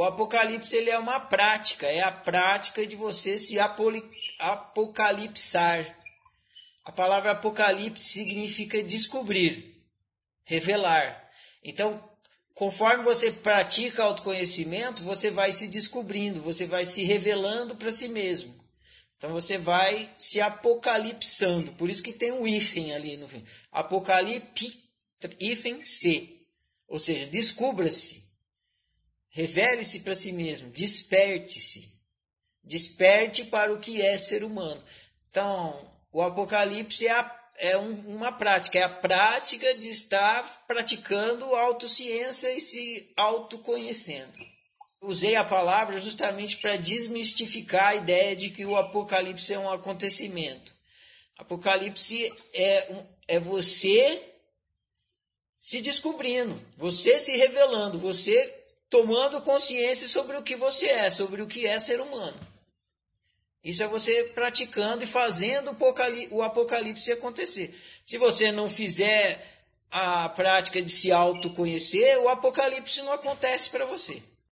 o Apocalipse ele é uma prática, é a prática de você se apocalipsar. A palavra Apocalipse significa descobrir, revelar. Então, conforme você pratica autoconhecimento, você vai se descobrindo, você vai se revelando para si mesmo. Então você vai se apocalipsando. Por isso que tem um hífen ali no fim. Apocalipse, hífen se. Ou seja, descubra-se. Revele-se para si mesmo. Desperte-se. Desperte para o que é ser humano. Então, o Apocalipse é, a, é um, uma prática. É a prática de estar praticando autociência e se autoconhecendo usei a palavra justamente para desmistificar a ideia de que o Apocalipse é um acontecimento. Apocalipse é, um, é você se descobrindo, você se revelando, você tomando consciência sobre o que você é, sobre o que é ser humano. Isso é você praticando e fazendo o apocalipse acontecer. Se você não fizer a prática de se autoconhecer, o apocalipse não acontece para você.